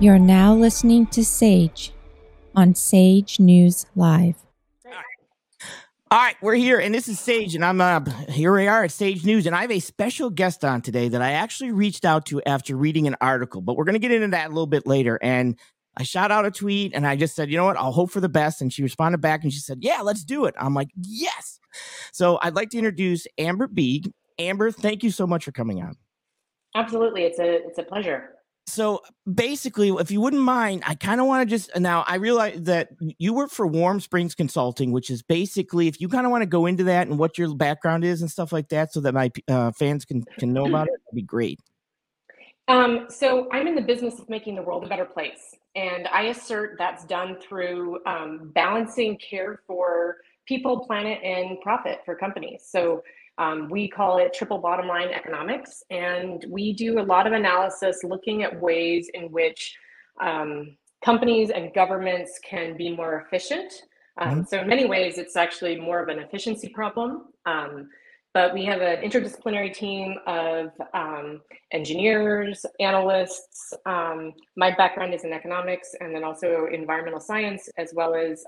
You're now listening to Sage on Sage News Live. All right, we're here, and this is Sage, and I'm uh, here. We are at Sage News, and I have a special guest on today that I actually reached out to after reading an article, but we're going to get into that a little bit later. And I shot out a tweet, and I just said, you know what, I'll hope for the best. And she responded back, and she said, yeah, let's do it. I'm like, yes. So I'd like to introduce Amber Bieg. Amber, thank you so much for coming on. Absolutely, it's a it's a pleasure so basically, if you wouldn't mind, I kind of want to just now. I realize that you work for Warm Springs Consulting, which is basically if you kind of want to go into that and what your background is and stuff like that, so that my uh, fans can can know about it, that'd be great. Um, so I'm in the business of making the world a better place, and I assert that's done through um, balancing care for people, planet, and profit for companies. So um, we call it triple bottom line economics, and we do a lot of analysis looking at ways in which um, companies and governments can be more efficient. Um, mm-hmm. So, in many ways, it's actually more of an efficiency problem. Um, but we have an interdisciplinary team of um, engineers, analysts. Um, my background is in economics and then also environmental science, as well as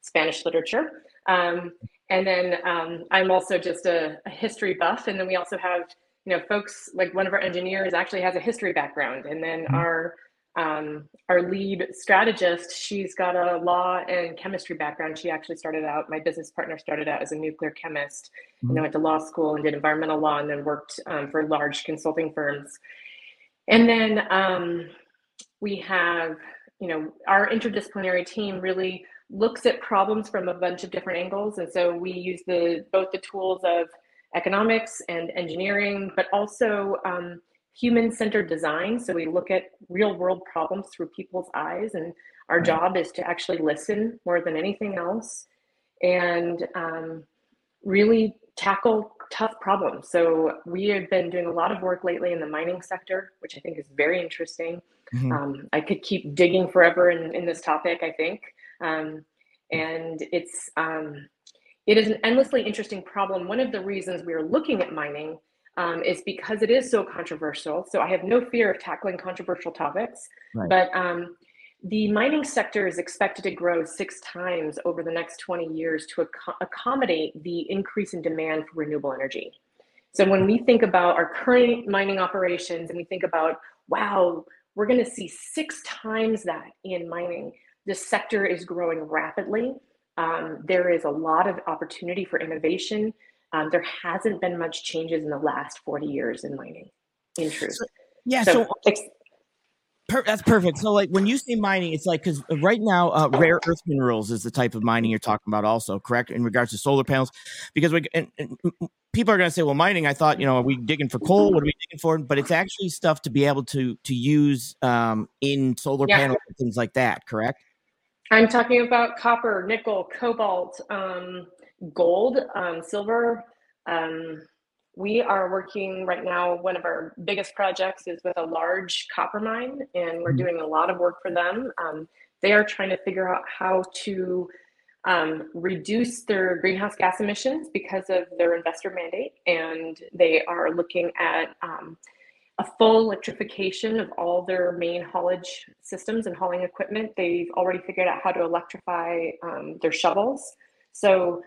Spanish literature. Um, and then um, I'm also just a, a, history buff. And then we also have, you know, folks like one of our engineers actually has a history background. And then mm-hmm. our um, our lead strategist, she's got a law and chemistry background. She actually started out, my business partner started out as a nuclear chemist mm-hmm. and then went to law school and did environmental law and then worked um, for large consulting firms. And then um, we have, you know, our interdisciplinary team really looks at problems from a bunch of different angles. And so we use the both the tools of economics and engineering, but also um, human-centered design. So we look at real-world problems through people's eyes, and our job is to actually listen more than anything else, and um, really tackle tough problems. So we have been doing a lot of work lately in the mining sector, which I think is very interesting. Mm-hmm. Um, I could keep digging forever in, in this topic, I think. Um, and it's um, it is an endlessly interesting problem. One of the reasons we are looking at mining um, is because it is so controversial. So I have no fear of tackling controversial topics, right. but um, the mining sector is expected to grow six times over the next 20 years to ac- accommodate the increase in demand for renewable energy. So when we think about our current mining operations and we think about, wow, we're going to see six times that in mining, this sector is growing rapidly. Um, there is a lot of opportunity for innovation. Um, there hasn't been much changes in the last 40 years in mining, in truth. So, yeah, so, so ex- Per- that's perfect. So, like when you say mining, it's like because right now, uh, rare earth minerals is the type of mining you're talking about, also correct in regards to solar panels. Because we and, and people are going to say, "Well, mining." I thought, you know, are we digging for coal? What are we digging for? But it's actually stuff to be able to to use um, in solar yeah. panels and things like that. Correct. I'm talking about copper, nickel, cobalt, um, gold, um, silver. Um, we are working right now. One of our biggest projects is with a large copper mine, and we're mm-hmm. doing a lot of work for them. Um, they are trying to figure out how to um, reduce their greenhouse gas emissions because of their investor mandate, and they are looking at um, a full electrification of all their main haulage systems and hauling equipment. They've already figured out how to electrify um, their shovels. So,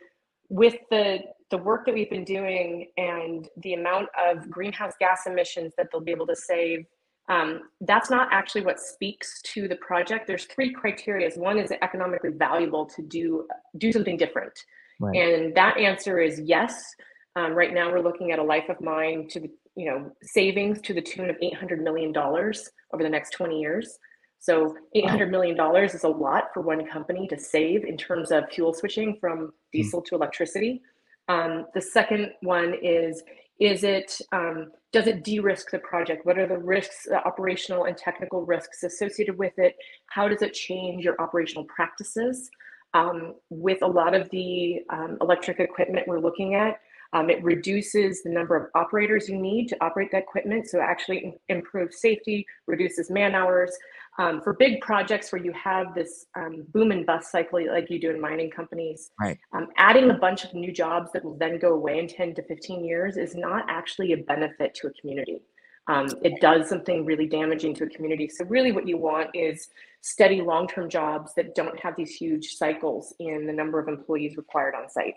with the the work that we've been doing and the amount of greenhouse gas emissions that they'll be able to save, um, that's not actually what speaks to the project. There's three criteria. One is economically valuable to do do something different, right. and that answer is yes. Um, right now, we're looking at a life of mine to the you know, savings to the tune of $800 million over the next 20 years. So $800 million is a lot for one company to save in terms of fuel switching from hmm. diesel to electricity. Um, the second one is, is it, um, does it de-risk the project? What are the risks, the operational and technical risks associated with it? How does it change your operational practices? Um, with a lot of the um, electric equipment we're looking at, um, it reduces the number of operators you need to operate that equipment, so actually improves safety, reduces man hours. Um, for big projects where you have this um, boom and bust cycle like you do in mining companies, right. Um, adding a bunch of new jobs that will then go away in 10 to 15 years is not actually a benefit to a community. um, it does something really damaging to a community. So really what you want is steady long-term jobs that don't have these huge cycles in the number of employees required on site.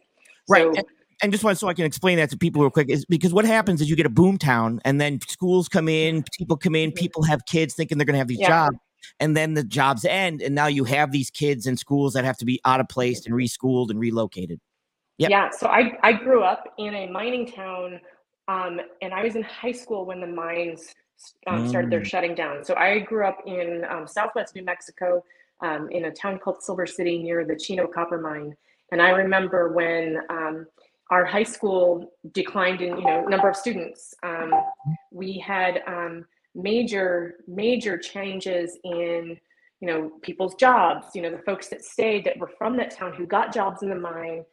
Right. So, and, just want so I can explain that to people real quick is because what happens is you get a boom town and then schools come in, people come in, mm-hmm. people have kids thinking they're going to have these yeah. jobs and then the jobs end and now you have these kids in schools that have to be out of place and reschooled and relocated. Yep. Yeah, so I I grew up in a mining town um, and I was in high school when the mines um, started their mm. shutting down. So I grew up in um, Southwest New Mexico, um, in a town called Silver City near the Chino copper mine. And I remember when um, our high school declined in you know number of students. Um, we had major major changes in you know people's jobs. You know the folks that stayed that were from that town who got jobs in the mine.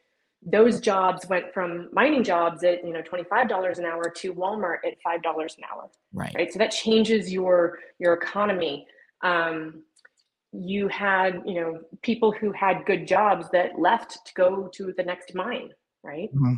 Those jobs went from mining jobs at you know $25 an hour to walmart at $5 an hour right. right? So that changes your your economy. Um, you had you know people who had good jobs that left to go to the next mine right mm-hmm.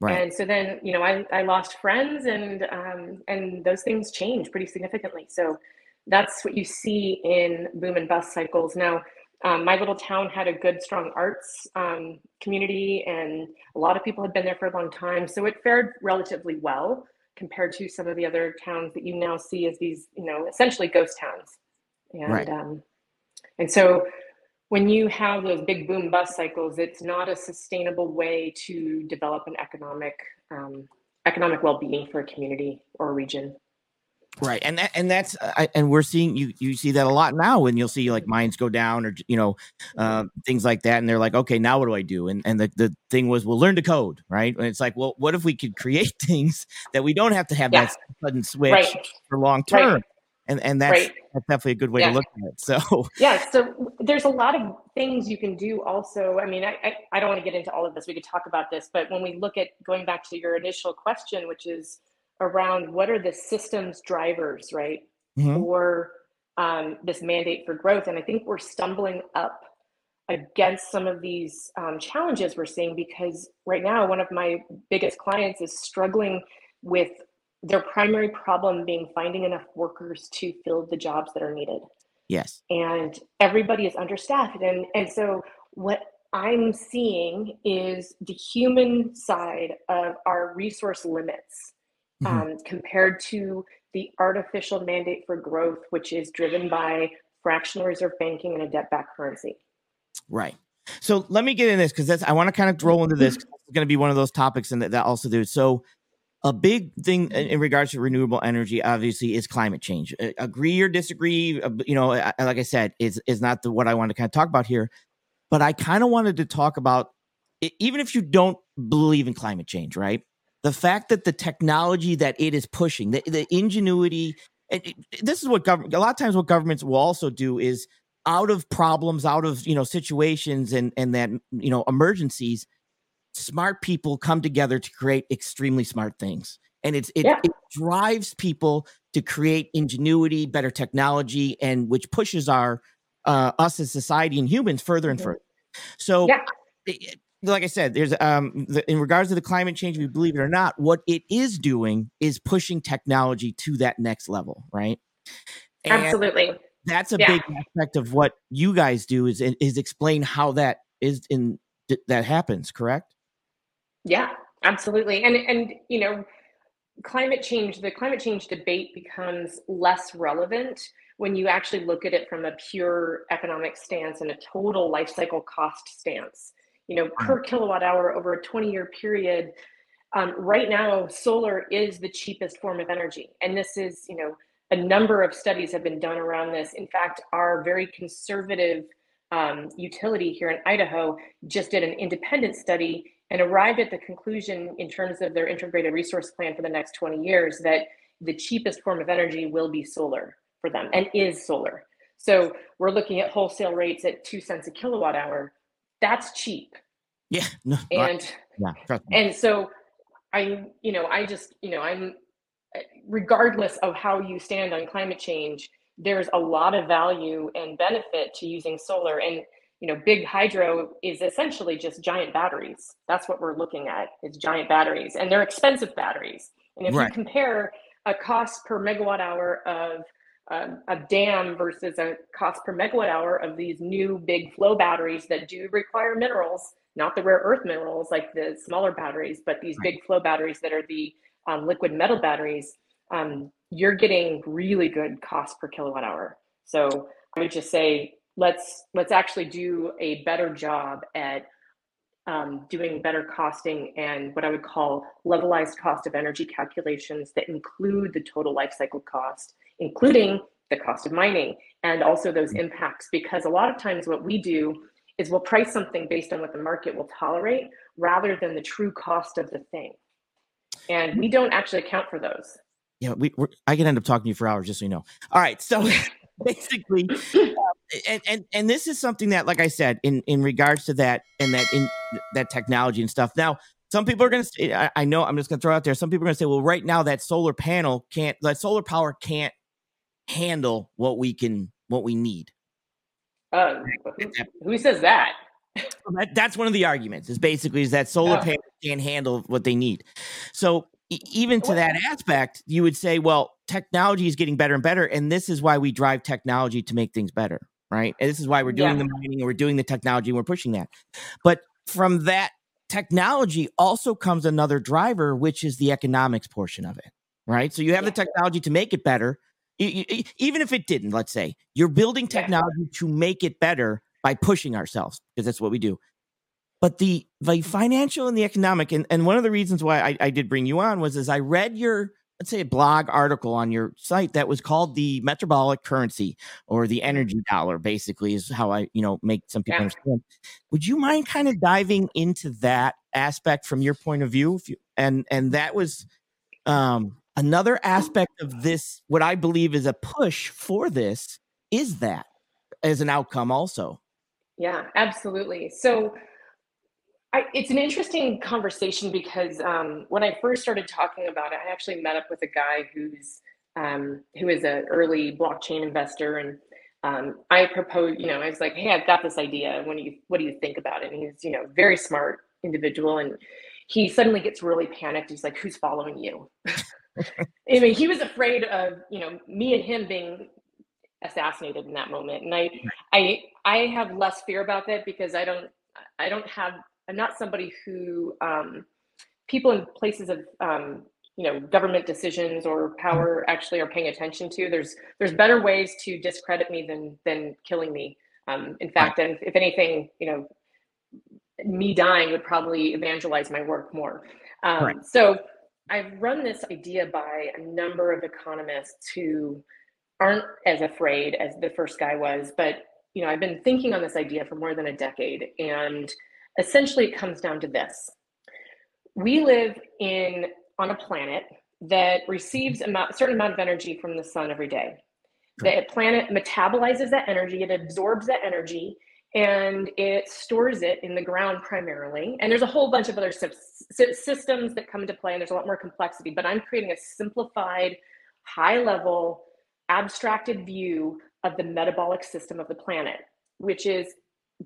right and so then you know i, I lost friends and um, and those things change pretty significantly so that's what you see in boom and bust cycles now um, my little town had a good, strong arts um, community, and a lot of people had been there for a long time. So it fared relatively well compared to some of the other towns that you now see as these, you know, essentially ghost towns. And right. um, and so when you have those big boom bust cycles, it's not a sustainable way to develop an economic um, economic well being for a community or a region. Right, and that, and that's uh, and we're seeing you you see that a lot now when you'll see like mines go down or you know uh, things like that, and they're like, okay, now what do I do? And and the, the thing was, we'll learn to code, right? And it's like, well, what if we could create things that we don't have to have yeah. that sudden switch right. for long term? Right. And and that's right. that's definitely a good way yeah. to look at it. So yeah, so there's a lot of things you can do. Also, I mean, I, I I don't want to get into all of this. We could talk about this, but when we look at going back to your initial question, which is around what are the systems drivers, right, mm-hmm. for um, this mandate for growth. And I think we're stumbling up against some of these um, challenges we're seeing because right now, one of my biggest clients is struggling with their primary problem being finding enough workers to fill the jobs that are needed. Yes. And everybody is understaffed. And, and so, what I'm seeing is the human side of our resource limits mm-hmm. um, compared to the artificial mandate for growth, which is driven by fractional reserve banking and a debt backed currency. Right. So let me get in this because that's I want to kind of roll into this. It's going to be one of those topics, and that, that also do. So a big thing in regards to renewable energy, obviously, is climate change. Agree or disagree, uh, you know, like I said, is is not the what I want to kind of talk about here. But I kind of wanted to talk about, even if you don't believe in climate change, right? the fact that the technology that it is pushing, the, the ingenuity, and this is what government. A lot of times, what governments will also do is out of problems, out of you know situations, and and that you know emergencies, smart people come together to create extremely smart things, and it's it, yeah. it drives people to create ingenuity, better technology, and which pushes our uh, us as society and humans further and mm-hmm. further. So. Yeah like I said, there's um the, in regards to the climate change, we believe it or not, what it is doing is pushing technology to that next level, right? And Absolutely. That's a yeah. big aspect of what you guys do is is explain how that is in that happens, correct? Yeah, absolutely. And and you know, climate change, the climate change debate becomes less relevant when you actually look at it from a pure economic stance and a total life cycle cost stance you know, per kilowatt hour over a 20 year period. Um, right now, solar is the cheapest form of energy. And this is, you know, a number of studies have been done around this. In fact, our very conservative um, utility here in Idaho just did an independent study and arrived at the conclusion, in terms of their integrated resource plan for the next 20 years, that the cheapest form of energy will be solar for them and is solar. So we're looking at wholesale rates at two cents a kilowatt hour that's cheap. Yeah. No, and yeah, and so I, you know, I just, you know, I'm regardless of how you stand on climate change, there's a lot of value and benefit to using solar. And you know, big hydro is essentially just giant batteries. That's what we're looking at. It's giant batteries, and they're expensive batteries. And if right. you compare a cost per megawatt hour of um, a dam versus a cost per megawatt hour of these new big flow batteries that do require minerals, not the rare earth minerals like the smaller batteries, but these right. big flow batteries that are the um, liquid metal batteries, um, you're getting really good cost per kilowatt hour. So I would just say let's let's actually do a better job at um, doing better costing and what I would call levelized cost of energy calculations that include the total life cycle cost, including the cost of mining and also those mm-hmm. impacts. Because a lot of times what we do is we'll price something based on what the market will tolerate rather than the true cost of the thing. And we don't actually account for those. Yeah, we, I can end up talking to you for hours, just so you know. All right, so basically, and and and this is something that, like I said, in in regards to that and that in that technology and stuff. Now, some people are going to say, I, I know, I'm just going to throw out there. Some people are going to say, well, right now that solar panel can't, that solar power can't handle what we can, what we need. Uh, who says that? that? That's one of the arguments. Is basically is that solar panels can't handle what they need. So even to that aspect, you would say, well, technology is getting better and better, and this is why we drive technology to make things better, right? And this is why we're doing yeah. the mining and we're doing the technology and we're pushing that. But from that technology also comes another driver, which is the economics portion of it, right? So you have yeah. the technology to make it better. Even if it didn't, let's say you're building technology yeah. to make it better by pushing ourselves because that's what we do. But the the financial and the economic, and, and one of the reasons why I, I did bring you on was as I read your let's say a blog article on your site that was called the metabolic currency or the mm-hmm. energy dollar basically is how i you know make some people yeah. understand would you mind kind of diving into that aspect from your point of view you, and and that was um another aspect of this what i believe is a push for this is that as an outcome also yeah absolutely so I, it's an interesting conversation because um, when I first started talking about it, I actually met up with a guy who's um, who is an early blockchain investor, and um, I proposed, you know, I was like, "Hey, I've got this idea. What do you what do you think about it?" And he's, you know, very smart individual, and he suddenly gets really panicked. He's like, "Who's following you?" I mean, he was afraid of you know me and him being assassinated in that moment, and I I I have less fear about that because I don't I don't have I'm not somebody who um, people in places of um, you know government decisions or power actually are paying attention to. There's there's better ways to discredit me than than killing me. Um, in fact, and if anything, you know, me dying would probably evangelize my work more. Um, right. So I've run this idea by a number of economists who aren't as afraid as the first guy was, but you know, I've been thinking on this idea for more than a decade, and essentially it comes down to this. We live in on a planet that receives a certain amount of energy from the sun every day. The planet metabolizes that energy it absorbs that energy and it stores it in the ground primarily. And there's a whole bunch of other systems that come into play and there's a lot more complexity but i'm creating a simplified high level abstracted view of the metabolic system of the planet which is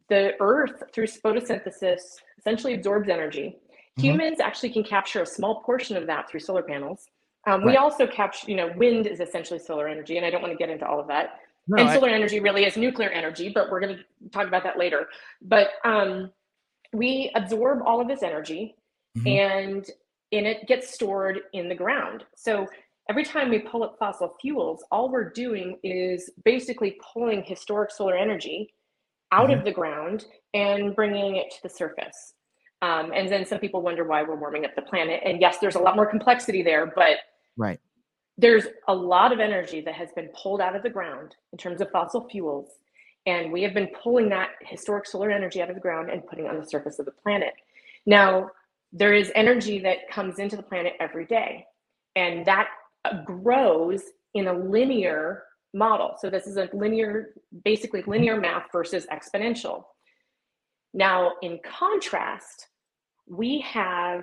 the earth through photosynthesis essentially absorbs energy mm-hmm. humans actually can capture a small portion of that through solar panels um, right. we also capture you know wind is essentially solar energy and i don't want to get into all of that no, and solar I... energy really is nuclear energy but we're going to talk about that later but um, we absorb all of this energy mm-hmm. and and it gets stored in the ground so every time we pull up fossil fuels all we're doing is basically pulling historic solar energy out mm-hmm. of the ground and bringing it to the surface. Um, and then some people wonder why we're warming up the planet. And yes, there's a lot more complexity there, but right. there's a lot of energy that has been pulled out of the ground in terms of fossil fuels. And we have been pulling that historic solar energy out of the ground and putting it on the surface of the planet. Now, there is energy that comes into the planet every day, and that grows in a linear model. So this is a linear, basically linear math versus exponential. Now, in contrast, we have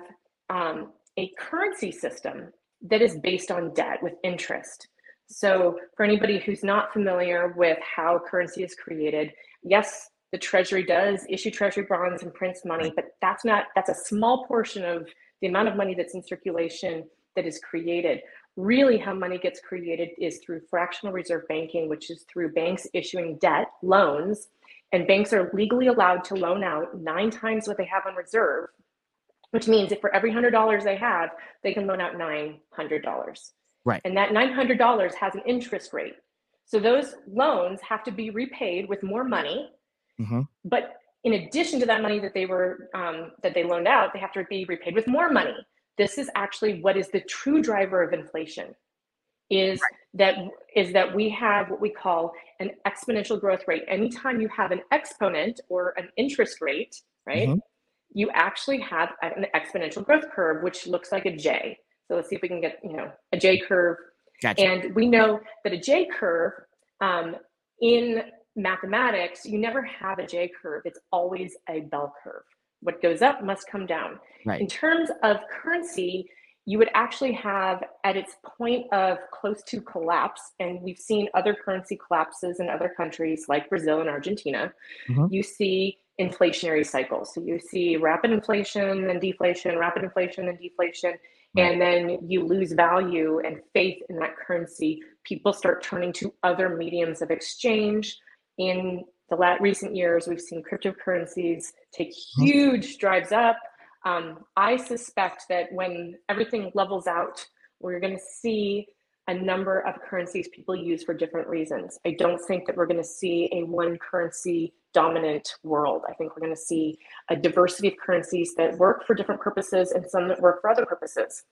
um, a currency system that is based on debt with interest. So, for anybody who's not familiar with how currency is created, yes, the Treasury does issue Treasury bonds and prints money, but that's not, that's a small portion of the amount of money that's in circulation that is created Really, how money gets created is through fractional reserve banking, which is through banks issuing debt, loans, and banks are legally allowed to loan out nine times what they have on reserve, which means if for every $100 they have, they can loan out $900. Right. And that $900 has an interest rate. So those loans have to be repaid with more money. Mm-hmm. But in addition to that money that they were um, that they loaned out, they have to be repaid with more money. This is actually what is the true driver of inflation. Is right. that is that we have what we call an exponential growth rate. Anytime you have an exponent or an interest rate, right, mm-hmm. you actually have an exponential growth curve, which looks like a J. So let's see if we can get you know a J curve. Gotcha. And we know that a J curve um, in mathematics, you never have a J curve. It's always a bell curve. What goes up must come down. Right. In terms of currency, you would actually have at its point of close to collapse, and we've seen other currency collapses in other countries like Brazil and Argentina. Mm-hmm. You see inflationary cycles. So you see rapid inflation and deflation, rapid inflation and deflation, right. and then you lose value and faith in that currency. People start turning to other mediums of exchange in the last recent years, we've seen cryptocurrencies take hmm. huge strides up. Um, I suspect that when everything levels out, we're going to see a number of currencies people use for different reasons. I don't think that we're going to see a one currency dominant world. I think we're going to see a diversity of currencies that work for different purposes and some that work for other purposes.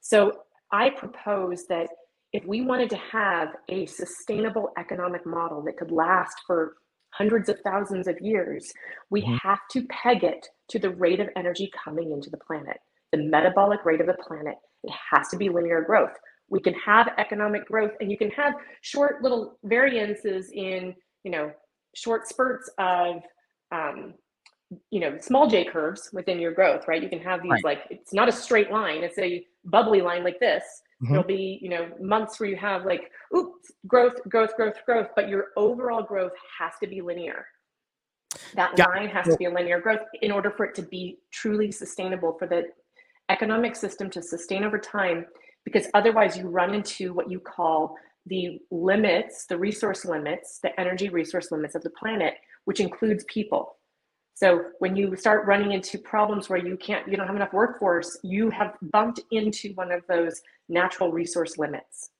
So I propose that if we wanted to have a sustainable economic model that could last for hundreds of thousands of years, we mm-hmm. have to peg it to the rate of energy coming into the planet, the metabolic rate of the planet. It has to be linear growth. We can have economic growth and you can have short little variances in, you know, short spurts of, um, you know, small J curves within your growth, right? You can have these right. like, it's not a straight line, it's a bubbly line like this Mm-hmm. There'll be, you know, months where you have like, oops, growth, growth, growth, growth, but your overall growth has to be linear. That yeah. line has to be a linear growth in order for it to be truly sustainable for the economic system to sustain over time, because otherwise you run into what you call the limits, the resource limits, the energy resource limits of the planet, which includes people. So when you start running into problems where you can't, you don't have enough workforce, you have bumped into one of those natural resource limits.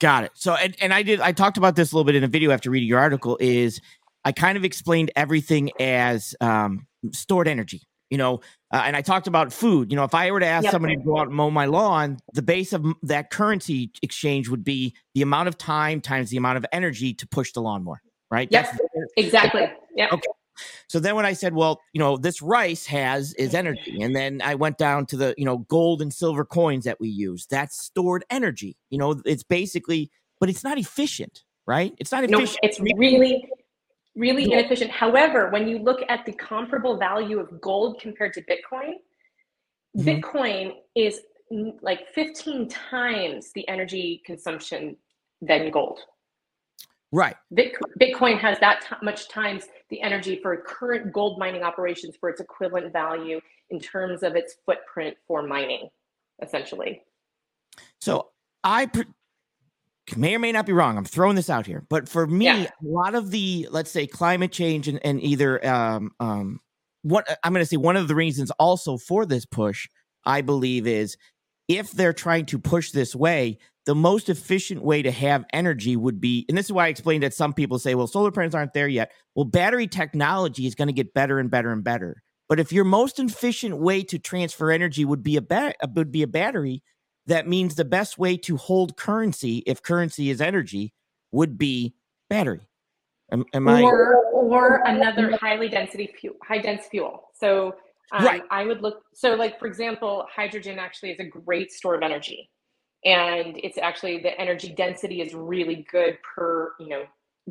Got it. So, and, and I did, I talked about this a little bit in a video after reading your article is I kind of explained everything as um, stored energy, you know, uh, and I talked about food. You know, if I were to ask yep. somebody to go out and mow my lawn, the base of that currency exchange would be the amount of time times the amount of energy to push the lawnmower, right? Yes, exactly. Yeah. Okay. So then when I said, well, you know, this rice has is energy. And then I went down to the, you know, gold and silver coins that we use. That's stored energy. You know, it's basically, but it's not efficient, right? It's not efficient. No, it's really, really inefficient. However, when you look at the comparable value of gold compared to Bitcoin, mm-hmm. Bitcoin is like 15 times the energy consumption than gold. Right. Bitcoin has that t- much times the energy for current gold mining operations for its equivalent value in terms of its footprint for mining, essentially. So I pre- may or may not be wrong. I'm throwing this out here, but for me, yeah. a lot of the let's say climate change and, and either um, um, what I'm going to say one of the reasons also for this push, I believe, is if they're trying to push this way, the most efficient way to have energy would be, and this is why I explained that some people say, well, solar panels aren't there yet. Well, battery technology is going to get better and better and better. But if your most efficient way to transfer energy would be a ba- would be a battery, that means the best way to hold currency, if currency is energy, would be battery. Am, am or, I- or another highly density fuel, high dense fuel. So um, right. I would look. So, like for example, hydrogen actually is a great store of energy and it's actually the energy density is really good per you know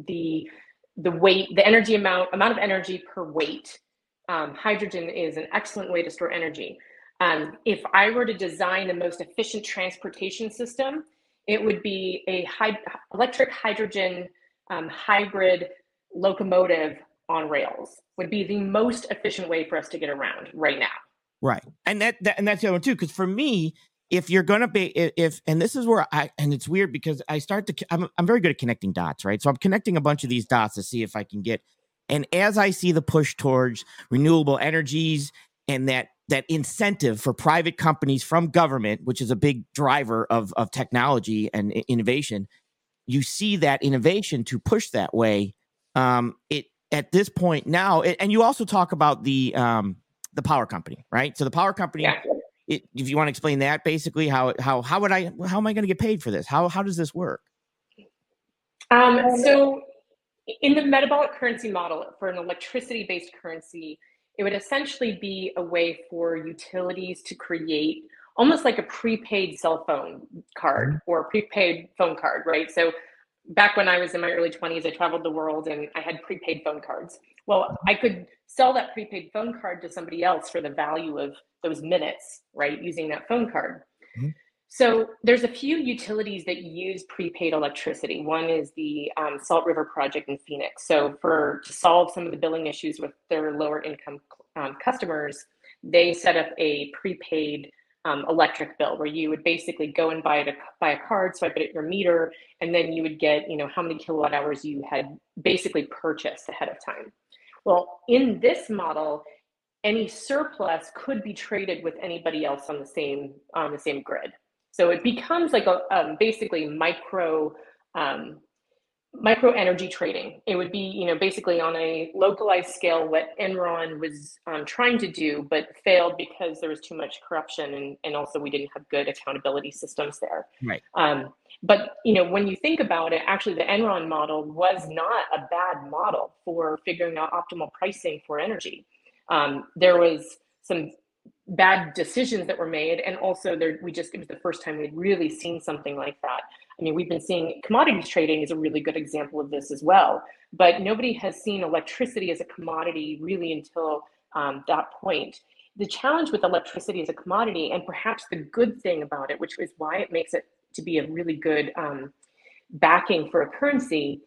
the the weight the energy amount amount of energy per weight. Um, hydrogen is an excellent way to store energy. Um, if i were to design the most efficient transportation system it would be a high, electric hydrogen um, hybrid locomotive on rails would be the most efficient way for us to get around right now. Right. And that, that and that's the other one too because for me if you're going to be if and this is where i and it's weird because i start to I'm, I'm very good at connecting dots right? So i'm connecting a bunch of these dots to see if i can get and as i see the push towards renewable energies and that that incentive for private companies from government which is a big driver of of technology and innovation you see that innovation to push that way um it at this point now and you also talk about the um the power company right? So the power company yeah it, if you want to explain that basically how how how would I how am I going to get paid for this? How how does this work? Um, so in the metabolic currency model for an electricity based currency, it would essentially be a way for utilities to create almost like a prepaid cell phone card mm-hmm. or prepaid phone card, right? So back when I was in my early 20s, I traveled the world and I had prepaid phone cards. Well, I could sell that prepaid phone card to somebody else for the value of those minutes, right, using that phone card. Mm-hmm. So there's a few utilities that use prepaid electricity. One is the um, Salt River Project in Phoenix. So for to solve some of the billing issues with their lower income um, customers, they set up a prepaid um, electric bill where you would basically go and buy it a, buy a card, swipe it at your meter, and then you would get you know how many kilowatt hours you had basically purchased ahead of time. Well, in this model, any surplus could be traded with anybody else on the same on the same grid. So it becomes like a um, basically micro um, micro energy trading. It would be you know basically on a localized scale what Enron was um, trying to do, but failed because there was too much corruption and and also we didn't have good accountability systems there. Right. Um, but you know when you think about it, actually the Enron model was not a bad model for figuring out optimal pricing for energy um, there was some bad decisions that were made and also there we just it was the first time we'd really seen something like that i mean we've been seeing commodities trading is a really good example of this as well. But nobody has seen electricity as a commodity really until um, that point. The challenge with electricity as a commodity and perhaps the good thing about it which is why it makes it to be a really good um, backing for a currency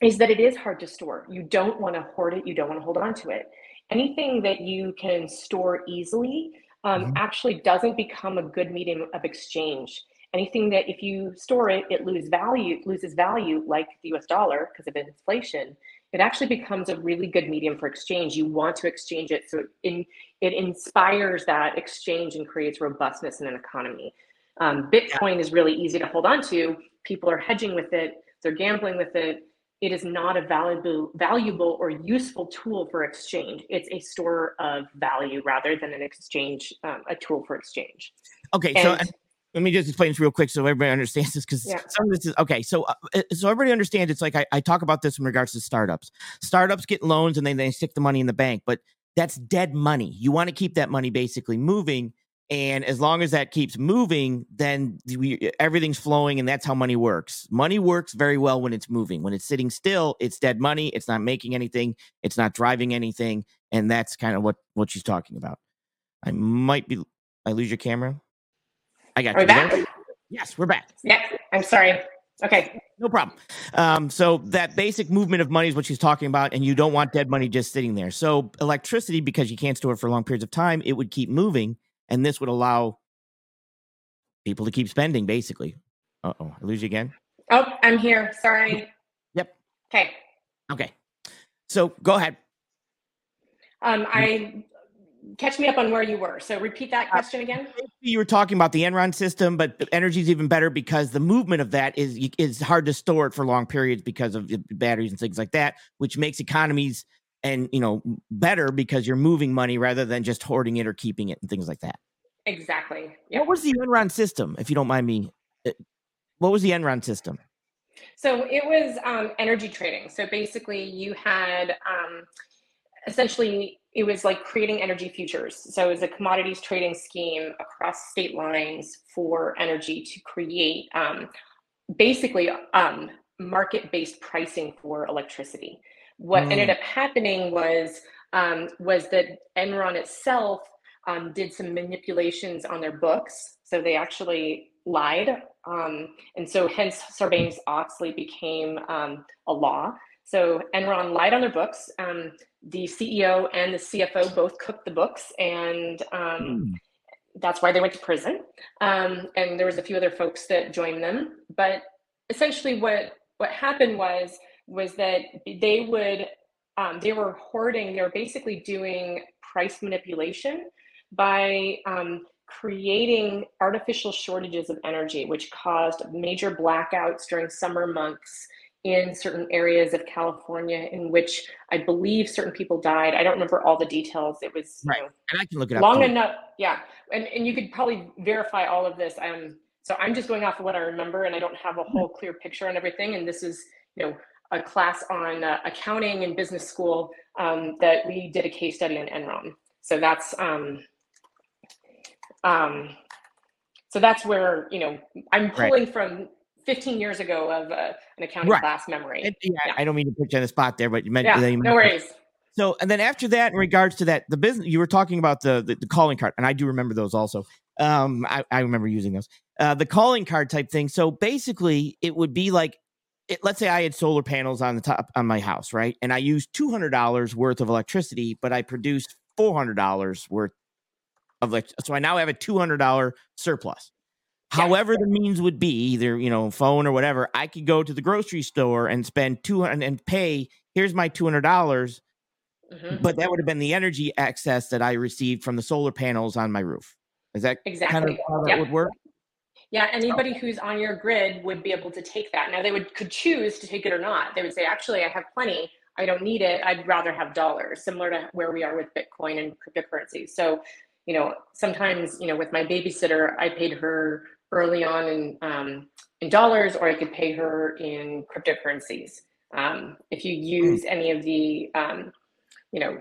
is that it is hard to store. You don't want to hoard it. You don't want to hold on to it. Anything that you can store easily um, mm-hmm. actually doesn't become a good medium of exchange. Anything that if you store it, it loses value, loses value, like the U.S. dollar because of inflation. It actually becomes a really good medium for exchange. You want to exchange it, so in, it inspires that exchange and creates robustness in an economy. Um, Bitcoin is really easy to hold on to. People are hedging with it. They're gambling with it it is not a valuable valuable or useful tool for exchange it's a store of value rather than an exchange um, a tool for exchange okay and, so let me just explain this real quick so everybody understands this because yeah. some of this is okay so uh, uh, so everybody understands it's like I, I talk about this in regards to startups. Startups get loans and then they stick the money in the bank but that's dead money. You want to keep that money basically moving and as long as that keeps moving then we, everything's flowing and that's how money works. Money works very well when it's moving. When it's sitting still it's dead money it's not making anything it's not driving anything and that's kind of what what she's talking about. I might be i lose your camera i got Are you. Back? yes we're back. Yeah i'm sorry. Okay. No problem. Um, so that basic movement of money is what she's talking about and you don't want dead money just sitting there. So electricity because you can't store it for long periods of time it would keep moving and this would allow people to keep spending basically. Uh oh i lose you again. Oh i'm here. Sorry. Yep. Okay. Okay. So go ahead. Um i catch me up on where you were so repeat that question again you were talking about the enron system but energy is even better because the movement of that is is hard to store it for long periods because of batteries and things like that which makes economies and you know better because you're moving money rather than just hoarding it or keeping it and things like that. Exactly. Yep. What was the Enron system, if you don't mind me? Uh, what was the Enron system? So it was um, energy trading. So basically, you had um, essentially it was like creating energy futures. So it was a commodities trading scheme across state lines for energy to create um, basically um, market-based pricing for electricity. What mm. ended up happening was um, was that Enron itself um, did some manipulations on their books. So they actually lied. Um, and so hence Sarbanes Oxley became um, a law. So Enron lied on their books. Um, the CEO and the CFO both cooked the books and mm. that's why they went to prison. Um, and there was a few other folks that joined them. But essentially, what what happened was was that they would um, they were hoarding. They were basically doing price manipulation by um, creating artificial shortages of energy, which caused major blackouts during summer months in certain areas of California in which I believe certain people died. I don't remember all the details. It was right. Know, and I can look it up. long enough. Yeah. And, and you could probably verify all of this. Um, so I'm just going off of what I remember and I don't have a whole clear picture on everything. And this is, you know, a class on uh, accounting and business school um, that we did a case study on Enron. So that's, um, um, so that's where, you know, I'm pulling right. from 15 years ago of uh, an accounting right. class memory. And, yeah, yeah, I don't mean to put you on the spot there, but you mentioned. Yeah, you no worries. So, and then after that, in regards to that, the business you were talking about the the, the calling card, and I do remember those also. Um, I, I remember using those. Uh, the calling card type thing. So basically, it would be like, it, let's say I had solar panels on the top on my house, right, and I used two hundred dollars worth of electricity, but I produced four hundred dollars worth of like. So I now have a two hundred dollar surplus however the means would be either you know phone or whatever i could go to the grocery store and spend 200 and pay here's my $200 mm-hmm. but that would have been the energy access that i received from the solar panels on my roof. Is that exactly kind of how that yep. would work? Yeah anybody who's on your grid would be able to take that. Now they would could choose to take it or not. They would say actually i have plenty. I don't need it. I'd rather have dollars similar to where we are with bitcoin and cryptocurrency. So you know sometimes you know with my babysitter i paid her early on in um, in dollars, or I could pay her in cryptocurrencies. Um, if you use any of the um, you know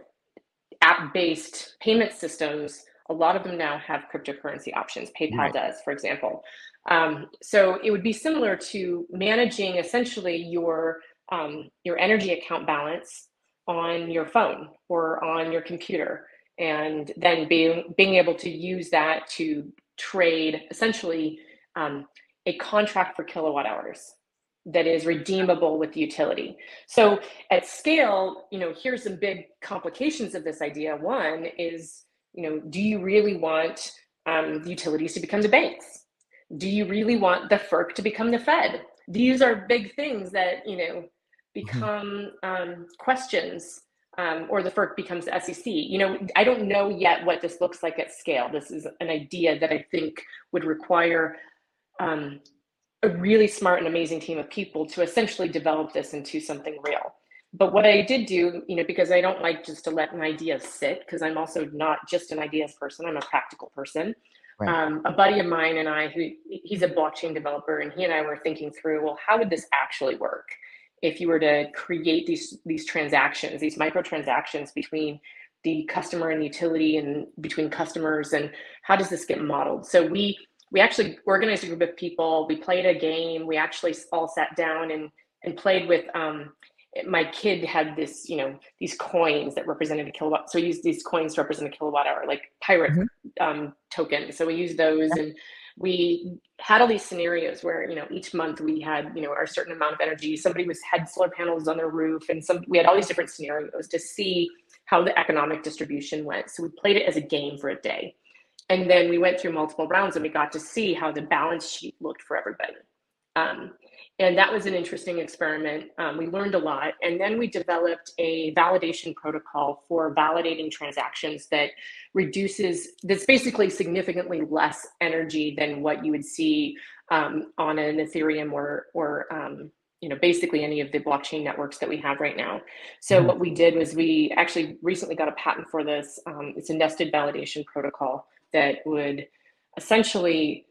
app-based payment systems, a lot of them now have cryptocurrency options. PayPal does, for example. Um, so it would be similar to managing essentially your um, your energy account balance on your phone or on your computer, and then being being able to use that to trade essentially um, a contract for kilowatt hours that is redeemable with the utility. So at scale, you know, here's some big complications of this idea. One is, you know, do you really want um, the utilities to become the banks? Do you really want the FERC to become the Fed? These are big things that, you know, mm-hmm. become um, questions um, or the FERC becomes the SEC. You know, I don't know yet what this looks like at scale. This is an idea that I think would require um, a really smart and amazing team of people to essentially develop this into something real. But what I did do, you know, because I don't like just to let an idea sit, because I'm also not just an ideas person, I'm a practical person. Right. Um, a buddy of mine and I, who he's a blockchain developer, and he and I were thinking through, well, how would this actually work? If you were to create these these transactions, these micro transactions between the customer and the utility and between customers and how does this get modeled? So we we actually organized a group of people, we played a game, we actually all sat down and and played with um, my kid had this, you know, these coins that represented a kilowatt. So we used these coins to represent a kilowatt hour, like pirate mm-hmm. um, tokens. So we used those yeah. and we had all these scenarios where you know each month we had you know our certain amount of energy. Somebody was had solar panels on their roof and some we had all these different scenarios to see how the economic distribution went. So we played it as a game for a day. And then we went through multiple rounds and we got to see how the balance sheet looked for everybody. Um, and that was an interesting experiment. Um, we learned a lot. And then we developed a validation protocol for validating transactions that reduces, that's basically significantly less energy than what you would see um, on an Ethereum or, or um, you know, basically any of the blockchain networks that we have right now. So mm-hmm. what we did was we actually recently got a patent for this. Um, it's a nested validation protocol that would essentially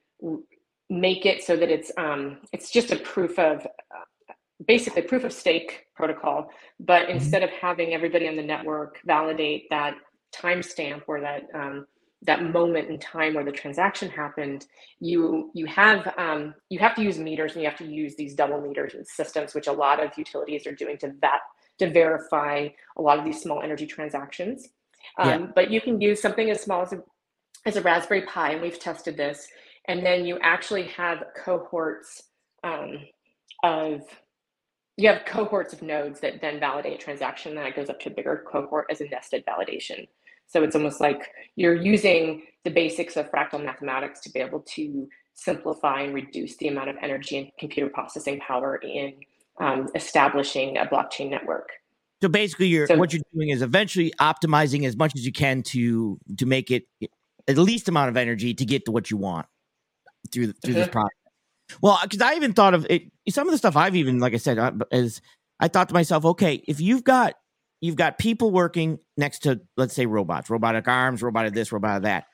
make it so that it's um, it's just a proof of uh, basically proof of stake protocol but mm-hmm. instead of having everybody on the network validate that timestamp or that um, that moment in time where the transaction happened you you have um, you have to use meters and you have to use these double meters and systems which a lot of utilities are doing to vet to verify a lot of these small energy transactions um, yeah. but you can use something as small as a, as a raspberry pi and we've tested this and then you actually have cohorts um, of you have cohorts of nodes that then validate a transaction that goes up to a bigger cohort as a nested validation So it's almost like you're using the basics of fractal mathematics to be able to simplify and reduce the amount of energy and computer processing power in um, establishing a blockchain network. So basically, you're so, what you're doing is eventually optimizing as much as you can to to make it at least amount of energy to get to what you want through through this mm-hmm. process. Well, because I even thought of it, some of the stuff I've even like I said uh, is I thought to myself, okay, if you've got you've got people working next to let's say robots, robotic arms, robotic this, robotic that,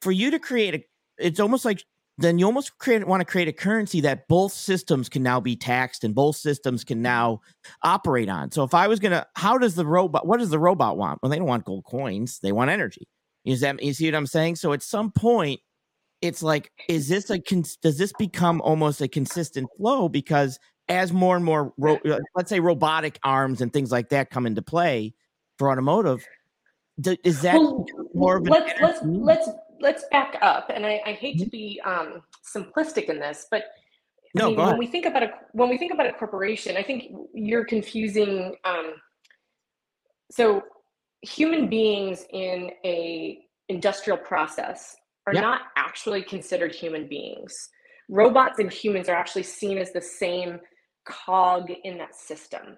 for you to create a, it's almost like then you almost create want to create a currency that both systems can now be taxed and both systems can now operate on. So if I was gonna, how does the robot? What does the robot want? Well, they don't want gold coins; they want energy. Is that you see what I'm saying? So at some point, it's like, is this a does this become almost a consistent flow? Because as more and more, ro- uh, let's say, robotic arms and things like that come into play for automotive, is that well, more of an let's let's let's let's back up, and I, I hate to mm-hmm. be um, simplistic in this, but no, I mean, when we think about a when we think about a corporation, I think you're confusing. Um, so, human beings in a industrial process are yep. not actually considered human beings. Robots and humans are actually seen as the same cog in that system.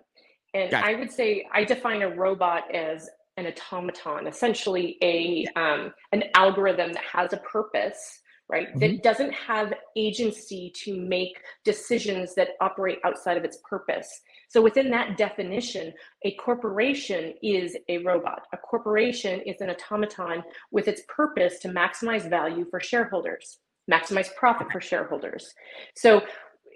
And gotcha. I would say I define a robot as an automaton, essentially a um, an algorithm that has a purpose, right? Mm-hmm. That doesn't have agency to make decisions that operate outside of its purpose. So within that definition, a corporation is a robot. A corporation is an automaton with its purpose to maximize value for shareholders, maximize profit for shareholders. So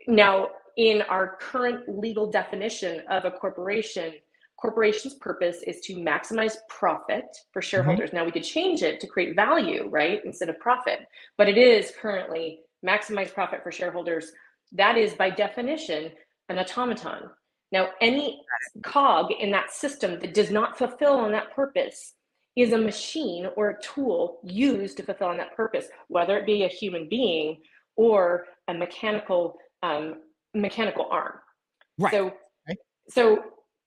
now in our current legal definition of a corporation, corporation's purpose is to maximize profit for mm-hmm. shareholders. Mm-hmm. Now we could change it to create value, right, instead of profit, but it is currently maximize profit for shareholders. That is by definition an automaton. Now, any cog in that system that does not fulfill on that purpose is a machine or a tool used to fulfill on that purpose, whether it be a human being or a mechanical um, mechanical arm. Right. So, right. so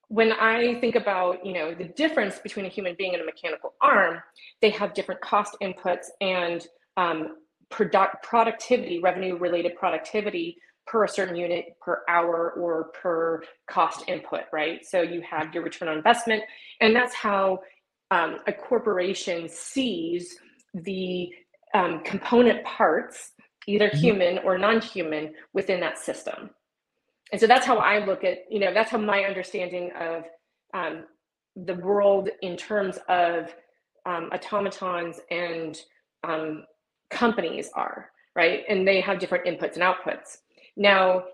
when I think about, you know, the difference between a human being and a mechanical arm, they have different cost inputs and um, product productivity, revenue related productivity per a certain unit per hour or per cost input, right? So you have your return on investment, and that's how um, a corporation sees the um, component parts, either mm-hmm. human or non-human, within that system and so that's how I look at, you know, that's how my understanding of um, the world in terms of um, automatons and um, companies are, right? And they have different inputs and outputs. Now,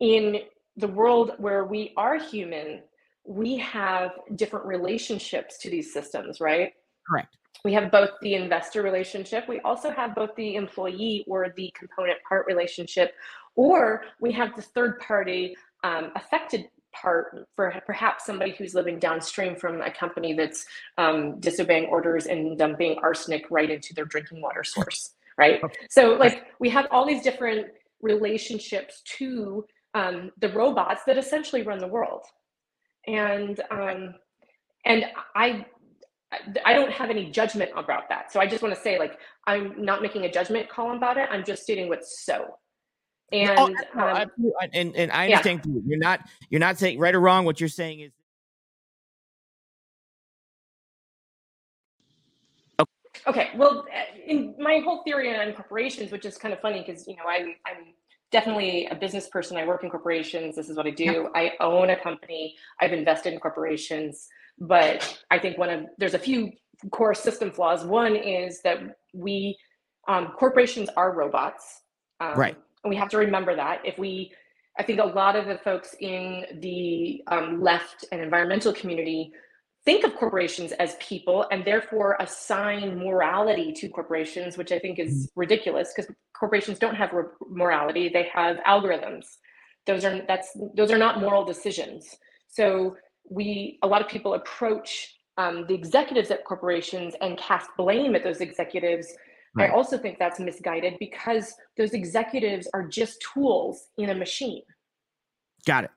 in the world where we are human, we have different relationships to these systems, right? Correct. We have both the investor relationship, we also have both the employee or the component part relationship, or we have the third party um, affected part for perhaps somebody who's living downstream from a company that's um, disobeying orders and dumping arsenic right into their drinking water source, right? So, like, we have all these different relationships to um, the robots that essentially run the world, and um, and I I don't have any judgment about that. So I just want to say, like, I'm not making a judgment call about it. I'm just stating what's so. And um, and and I understand yeah. you're not you're not saying right or wrong. What you're saying is. Okay. Well, in my whole theory on corporations, which is kind of funny because you know I'm I'm definitely a business person. I work in corporations. This is what I do. Yeah. I own a company. I've invested in corporations, but I think one of there's a few core system flaws. One is that we um, corporations are robots. Um, right and we have to remember that if we i think a lot of the folks in the um, left and environmental community think of corporations as people and therefore assign morality to corporations which i think is mm-hmm. ridiculous because corporations don't have morality they have algorithms those are that's those are not moral decisions so we a lot of people approach um, the executives at corporations and cast blame at those executives Right. I also think that's misguided because those executives are just tools in a machine. Got it.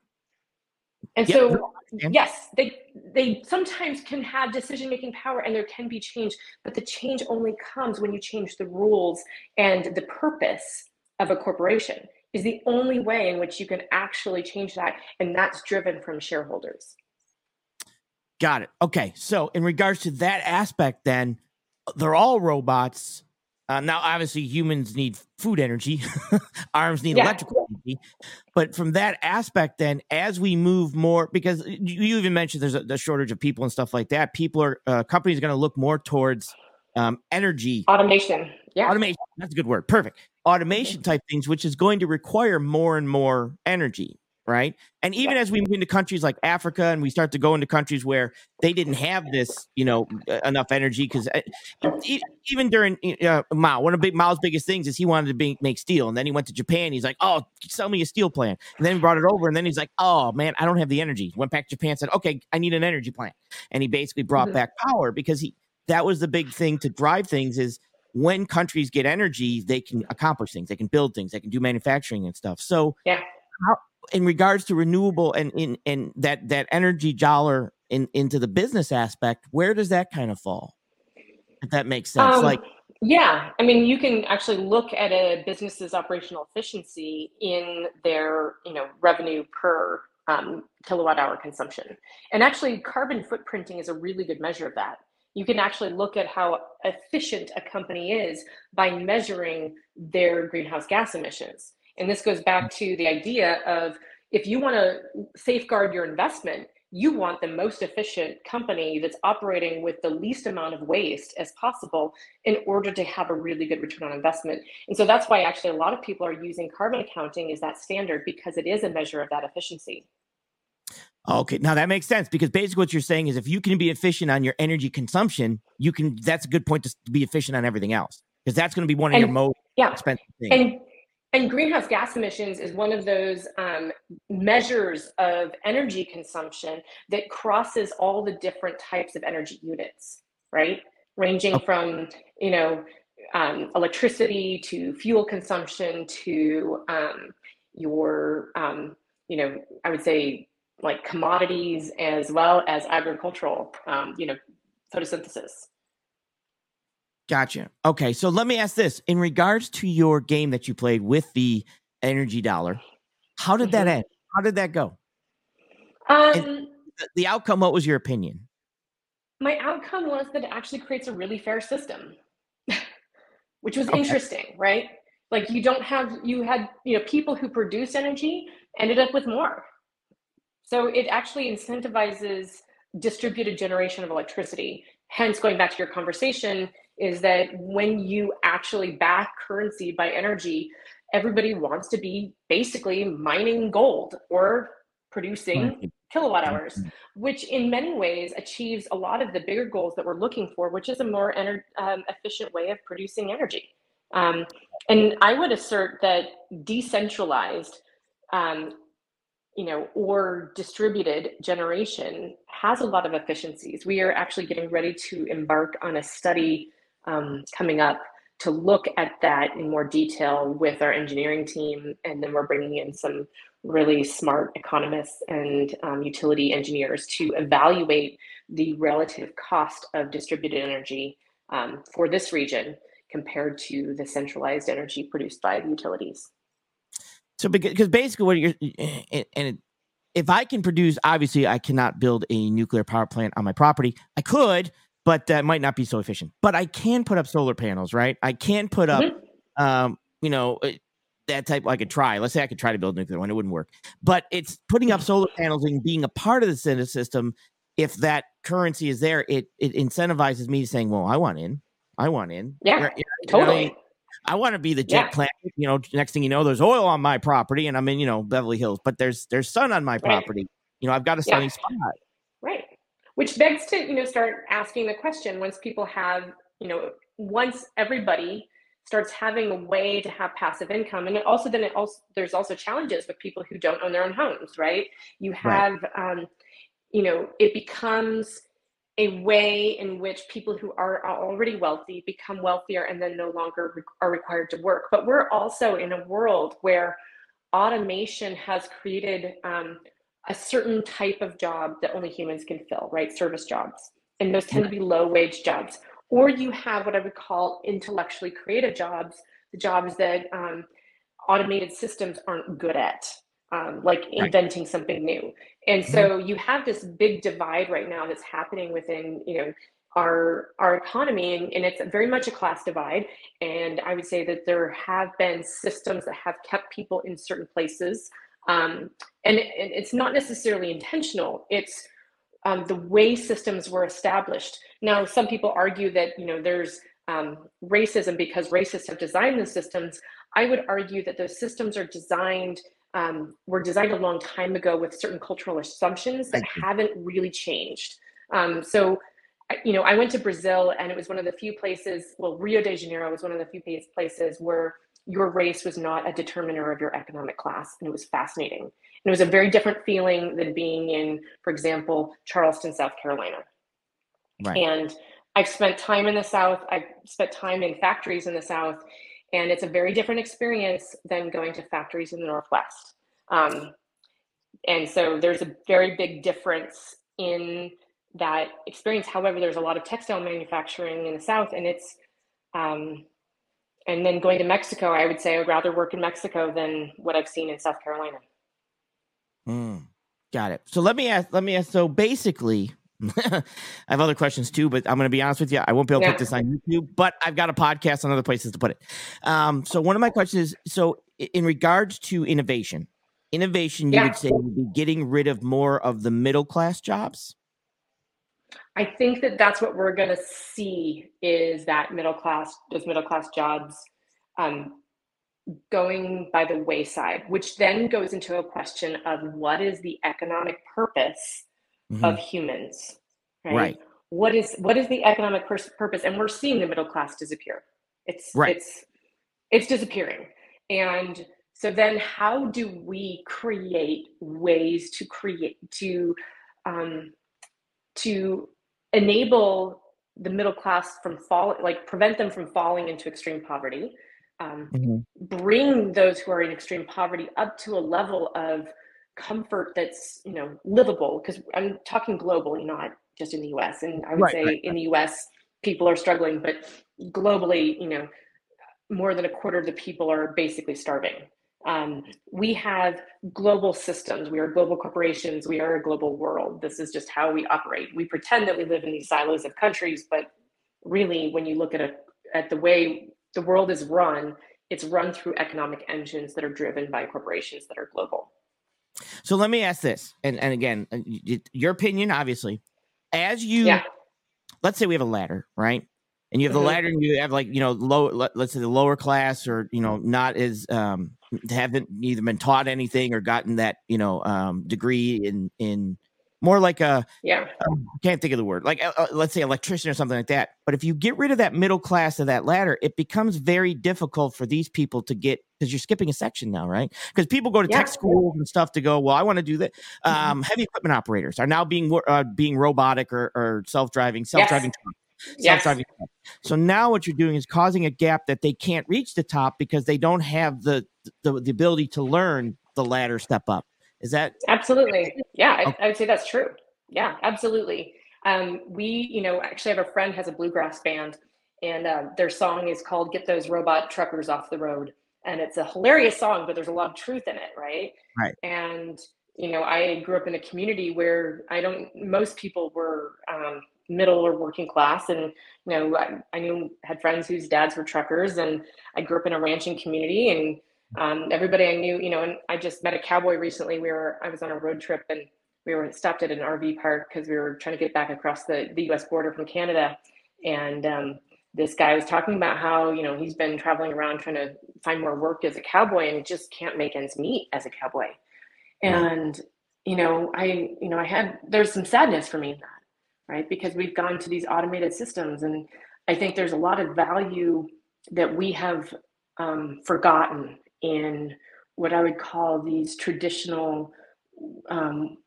And so yes, they they sometimes can have decision making power and there can be change, but the change only comes when you change the rules and the purpose of a corporation is the only way in which you can actually change that and that's driven from shareholders. Got it. Okay. So in regards to that aspect then they're all robots uh, now, obviously, humans need food energy, arms need yeah. electrical energy. But from that aspect, then, as we move more, because you even mentioned there's a, a shortage of people and stuff like that, people are, uh, companies are going to look more towards um, energy automation. Yeah. Automation. That's a good word. Perfect. Automation type things, which is going to require more and more energy right? And even as we move into countries like Africa and we start to go into countries where they didn't have this, you know, enough energy, because uh, even during uh, Mao, one of big Mao's biggest things is he wanted to be, make steel, and then he went to Japan. He's like, "Oh, sell me a steel plant," and then he brought it over, and then he's like, "Oh man, I don't have the energy." Went back to Japan, said, "Okay, I need an energy plant," and he basically brought mm-hmm. back power because he that was the big thing to drive things is when countries get energy, they can accomplish things, they can build things, they can do manufacturing and stuff. So, yeah. How, in regards to renewable and in and that that energy dollar in into the business aspect, where does that kind of fall? If that makes sense. Um, like yeah, I mean, you can actually look at a business's operational efficiency in their, you know, revenue per um, kilowatt hour consumption. And actually, carbon footprinting is a really good measure of that. You can actually look at how efficient a company is by measuring their greenhouse gas emissions. And this goes back to the idea of if you want to safeguard your investment, you want the most efficient company that's operating with the least amount of waste as possible in order to have a really good return on investment. And so that's why actually a lot of people are using carbon accounting as that standard because it is a measure of that efficiency. Okay, now that makes sense because basically what you're saying is if you can be efficient on your energy consumption, you can. That's a good point to be efficient on everything else because that's going to be one of and, your most yeah. expensive things. And and greenhouse gas emissions is one of those um, measures of energy consumption that crosses all the different types of energy units, right? Ranging from, you know, um, electricity to fuel consumption to um, your, um, you know, I would say like commodities as well as agricultural, um, you know, photosynthesis. Gotcha. Okay, so let me ask this: in regards to your game that you played with the energy dollar, how did that mm-hmm. end? How did that go? Um, the outcome. What was your opinion? My outcome was that it actually creates a really fair system, which was okay. interesting, right? Like you don't have you had you know people who produce energy ended up with more, so it actually incentivizes distributed generation of electricity. Hence, going back to your conversation, is that when you actually back currency by energy, everybody wants to be basically mining gold or producing kilowatt hours, which in many ways achieves a lot of the bigger goals that we're looking for, which is a more ener- um, efficient way of producing energy. Um, and I would assert that decentralized, um, you know, or distributed generation has a lot of efficiencies. We are actually getting ready to embark on a study um, coming up to look at that in more detail with our engineering team. And then we're bringing in some really smart economists and um, utility engineers to evaluate the relative cost of distributed energy um, for this region compared to the centralized energy produced by the utilities. So, because basically, what you're and if I can produce, obviously, I cannot build a nuclear power plant on my property. I could, but that might not be so efficient. But I can put up solar panels, right? I can put up, mm-hmm. um, you know, uh, that type. I could try. Let's say I could try to build a nuclear one; it wouldn't work. But it's putting up solar panels and being a part of the system. If that currency is there, it it incentivizes me saying, "Well, I want in. I want in. Yeah, you know, totally." Know, I want to be the jet yeah. plant. You know, next thing you know, there's oil on my property, and I'm in, you know, Beverly Hills, but there's there's sun on my property. Right. You know, I've got a sunny yeah. spot. Right which begs to you know start asking the question once people have you know once everybody starts having a way to have passive income and also then it also there's also challenges with people who don't own their own homes right you have right. um, you know it becomes a way in which people who are already wealthy become wealthier and then no longer re- are required to work but we're also in a world where automation has created um, a certain type of job that only humans can fill, right? Service jobs. And those tend to be low wage jobs. Or you have what I would call intellectually creative jobs, the jobs that um, automated systems aren't good at, um, like inventing something new. And mm-hmm. so you have this big divide right now that's happening within, you know, our our economy and, and, it's very much a class divide and i would say that there have been systems that have kept people in certain places um, and, it, it's not necessarily intentional. It's um, the way systems were established. Now some people argue that you know there's um, racism because racists have designed the systems. I would argue that those systems are designed um, were designed a long time ago with certain cultural assumptions that haven't really changed. Um, so you know, I went to Brazil and it was one of the few places, well, Rio de Janeiro was one of the few places where your race was not a determiner of your economic class. And it was fascinating. And it was a very different feeling than being in, for example, Charleston, South Carolina. Right. And I've spent time in the South, I've spent time in factories in the South, and it's a very different experience than going to factories in the Northwest. Um, and so there's a very big difference in that experience. However, there's a lot of textile manufacturing in the South, and it's, um, and then going to Mexico, I would say I would rather work in Mexico than what I've seen in South Carolina. Mm, got it. So let me ask, let me ask, so basically, I have other questions too, but I'm going to be honest with you. I won't be able to yeah. put this on YouTube, but I've got a podcast on other places to put it. Um, so one of my questions is, so in regards to innovation, innovation, you yeah. would say would be getting rid of more of the middle class jobs? I think that that's what we're going to see is that middle class, those middle class jobs um, going by the wayside, which then goes into a question of what is the economic purpose mm-hmm. of humans, right? right? What is what is the economic pur- purpose? And we're seeing the middle class disappear. It's right. it's it's disappearing, and so then how do we create ways to create to um, to enable the middle class from falling, like prevent them from falling into extreme poverty um, mm-hmm. bring those who are in extreme poverty up to a level of comfort that's you know livable because i'm talking globally not just in the us and i would right, say right, in the us people are struggling but globally you know more than a quarter of the people are basically starving um, we have global systems. We are global corporations. We are a global world. This is just how we operate. We pretend that we live in these silos of countries, but really, when you look at a, at the way the world is run, it's run through economic engines that are driven by corporations that are global. So let me ask this, and and again, uh, your opinion, obviously, as you, yeah. let's say we have a ladder, right? And you have the mm-hmm. ladder and you have like you know low let, us say the lower class or you know not as um haven't either been taught anything or gotten that you know um degree in in more like a yeah um, can't think of the word like uh, uh, let's say electrician or something like that but if you get rid of that middle class of that ladder it becomes very difficult for these people to get because you're skipping a section now right because people go to yeah. tech schools and stuff to go well i want to do that mm-hmm. um, heavy equipment operators are now being uh, being robotic or, or self-driving self-driving yes self-driving yes. So now what you're doing is causing a gap that they can't reach the top because they don't have the the, the ability to learn the ladder step up. Is that absolutely? Yeah, I, I would say that's true. Yeah, absolutely. Um, we, you know, actually have a friend has a bluegrass band, and uh, their song is called "Get Those Robot Truckers Off the Road," and it's a hilarious song, but there's a lot of truth in it, right? Right. And you know, I grew up in a community where I don't. Most people were um, middle or working class and you know I, I, knew had friends whose dads were truckers and i grew up in a ranching community and um, everybody i knew you know and i just met a cowboy recently. We were i was on a road trip and we were stopped at an rv park because we were trying to get back across the, the us border from canada. And um, this guy was talking about how you know he's been traveling around trying to find more work as a cowboy and he just can't make ends meet as a cowboy. And you know i you know i had there's some sadness for me in that right? Because we've gone to these automated systems. And I think there's a lot of value that we have um, forgotten in what I would call these traditional um,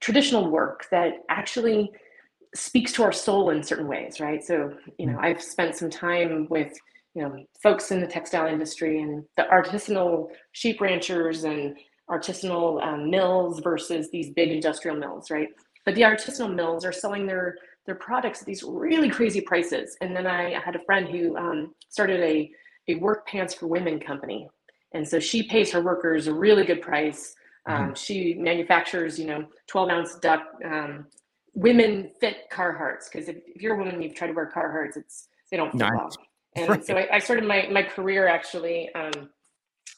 traditional work that actually speaks to our soul in certain ways, right? So, you know, I've spent some time with you know folks in the textile industry and the artisanal sheep ranchers and artisanal um, mills versus these big industrial mills, right? But the artisanal mills are selling their their products at these really crazy prices. And then I had a friend who um, started a a work pants for women company, and so she pays her workers a really good price. Um, mm-hmm. She manufactures, you know, 12 ounce duck um, women fit Carhartts because if, if, you're a woman, you've tried to wear Carhartts, it's they don't fit nice. well. And right. so I, I, started my my career actually um,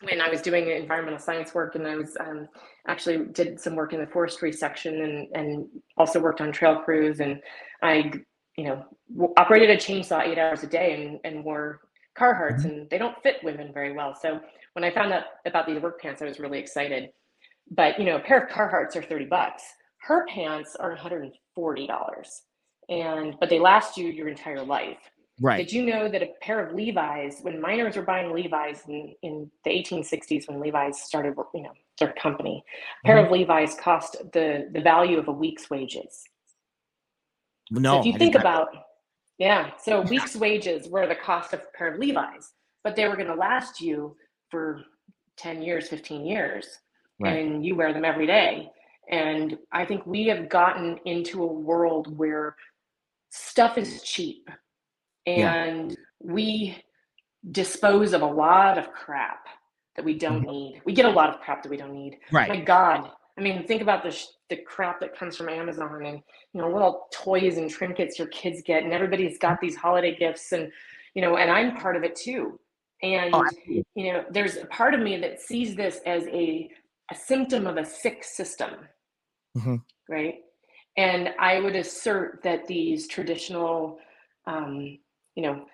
when I was doing environmental science work, and I was um, actually did some work in the forestry section, and and also worked on trail crews, and I you know operated a chainsaw eight hours a day and and wore Carhartts, mm-hmm. and they don't fit women very well. So when I found out about these work pants, I was really excited. But you know, a pair of Carhartts are thirty bucks. Her pants are one hundred and forty dollars, and but they last you your entire life. Right. Did you know that a pair of Levi's, when miners were buying Levi's in, in the 1860s, when Levi's started, you know, their company, a pair mm-hmm. of Levi's cost the the value of a week's wages. No. So if you I think about, yeah, so week's wages were the cost of a pair of Levi's, but they were going to last you for 10 years, 15 years, right. and you wear them every day. And I think we have gotten into a world where stuff is cheap and yeah. we dispose of a lot of crap that we don't mm-hmm. need. We get a lot of crap that we don't need. Right. My God. I mean, think about the sh- the crap that comes from Amazon and you know little toys and trinkets your kids get, and everybody's got these holiday gifts, and you know, and I'm part of it too. And oh, you know, there's a part of me that sees this as a a symptom of a sick system, mm-hmm. right? And I would assert that these traditional um, you know,